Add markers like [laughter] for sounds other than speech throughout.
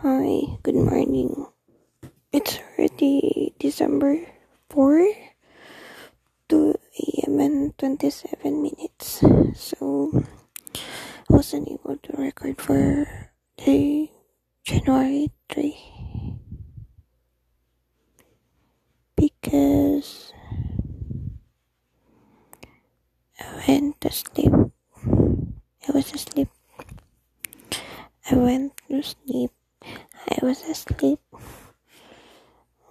Hi, good morning. It's already December 4, 2 a.m. and 27 minutes. So, I wasn't able to record for the January 3 because I went to sleep. I was asleep. I went to sleep. Asleep.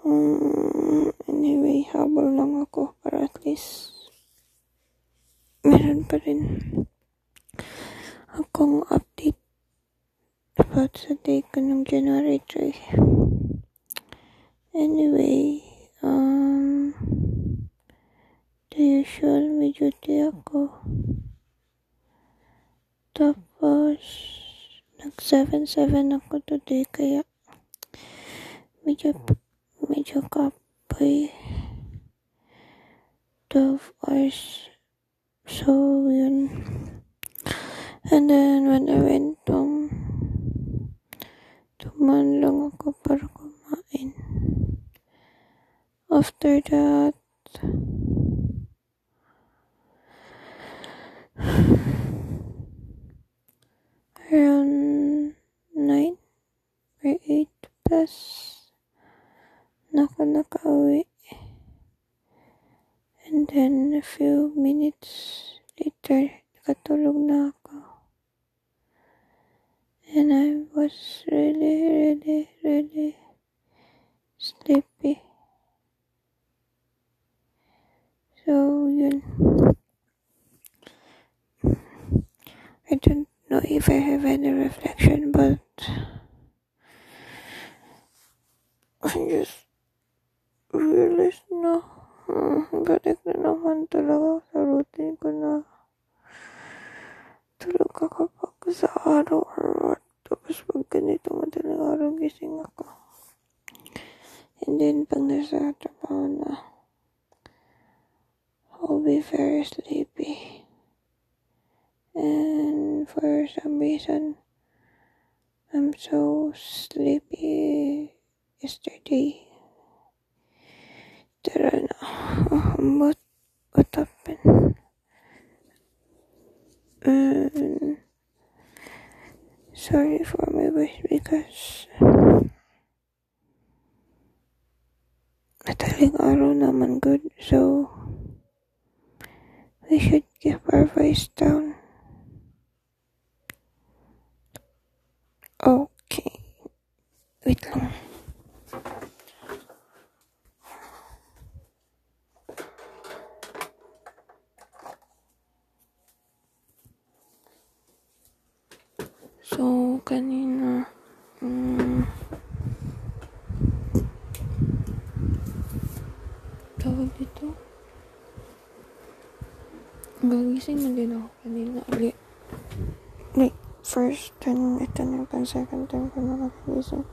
Um, anyway, habol lang ako para at least meron pa rin akong update about sa day ko ng January 3. Anyway, um, the usual, may duty ako. Tapos, nag 7-7 ako today, kaya medyo, medyo kapoy. 12 hours. So, yun. And then, when I went home, tuman lang ako para kumain. After that, [sighs] around 9 or 8 plus, na ako nakauwi. And then, a few minutes later, nakatulog na ako. And I was really, really, really sleepy. So, yun. I don't know if I have any reflection, but I just realized na uh, balik na naman talaga sa routine ko na tulog ka kapag sa araw what. Tapos pag ganito madaling araw gising ako. And then pag nasa trabaho na, I'll be very sleepy. And for some reason, I'm so sleepy yesterday that I don't what, what happened. And sorry for my voice because madaling araw naman good, so we should keep our voice down. Okay. So, kanina, um, tawag dito, gagising na din ako kanina ulit. Like, first time, ito na yung second time ko na nakagising.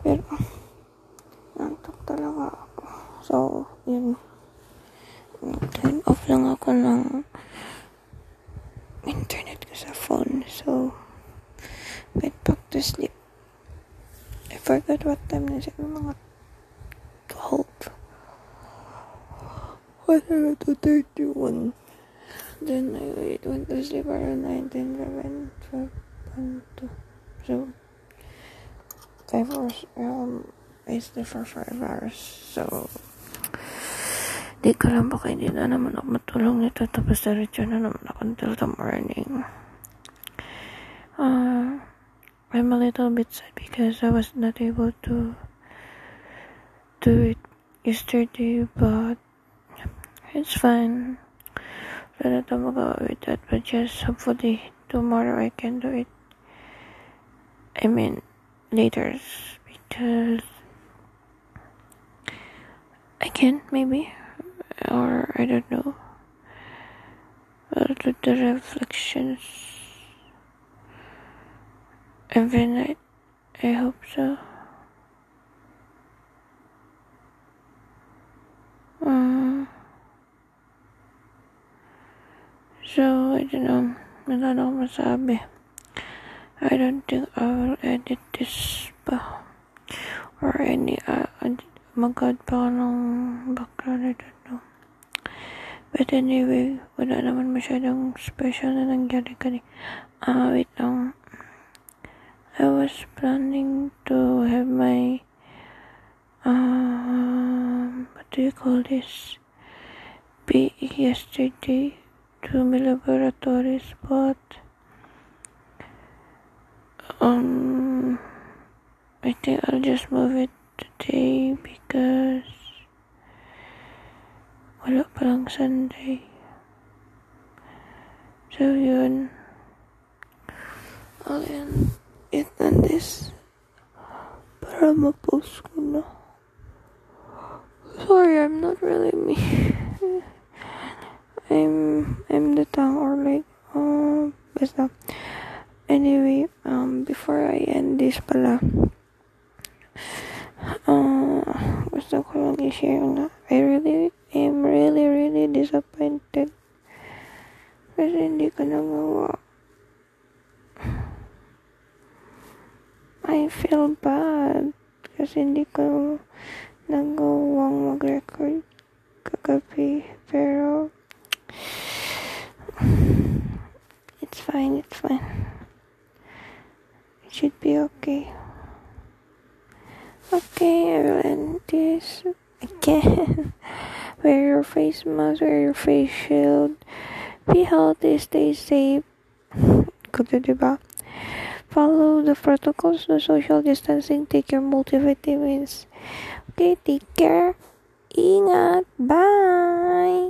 Pero, nantok talaga ako. So, yun. Turn off lang ako ng forgot what time na. Mga 12. Wala to 31. Then I went to sleep around 9, 10, 11, 12, 1, 2. So, 5 hours. Um, I sleep for 5 hours. So, di ko lang baka hindi na naman ako matulong nito. Tapos diretso na naman ako until the morning. Uh, I'm a little bit sad because I was not able to do it yesterday, but it's fine. Wala na magawa with that, but just hopefully tomorrow I can do it. I mean, later, because I can maybe, or I don't know. Do the reflections every night. I hope so. Um, so, I don't know. Wala na akong masabi. I don't think I will edit this pa. Or any, uh, mag-add pa ng background, I don't know. But anyway, wala naman masyadong special na nangyari kani. Ah, uh, wait lang. I was planning to have my, um, what do you call this? Be yesterday to my laboratories, but, um, I think I'll just move it today because wala palang Sunday. So yun. I'll this para ma-post na. Sorry, I'm not really me. [laughs] I'm I'm the tongue or like um uh. Anyway, um before I end this pala uh, gusto ko lang i-share na I really am really really disappointed kasi hindi ko nagawa I feel bad. Kasi hindi ko nagawang mag-record kagabi. Pero it's fine it's fine. It should be okay. Okay I will end this again. [laughs] Wear your face mask wear your face shield. Be healthy stay safe. [laughs] Good diba follow the protocols, the social distancing, take your multivitamins. Okay, take care. Ingat. Bye.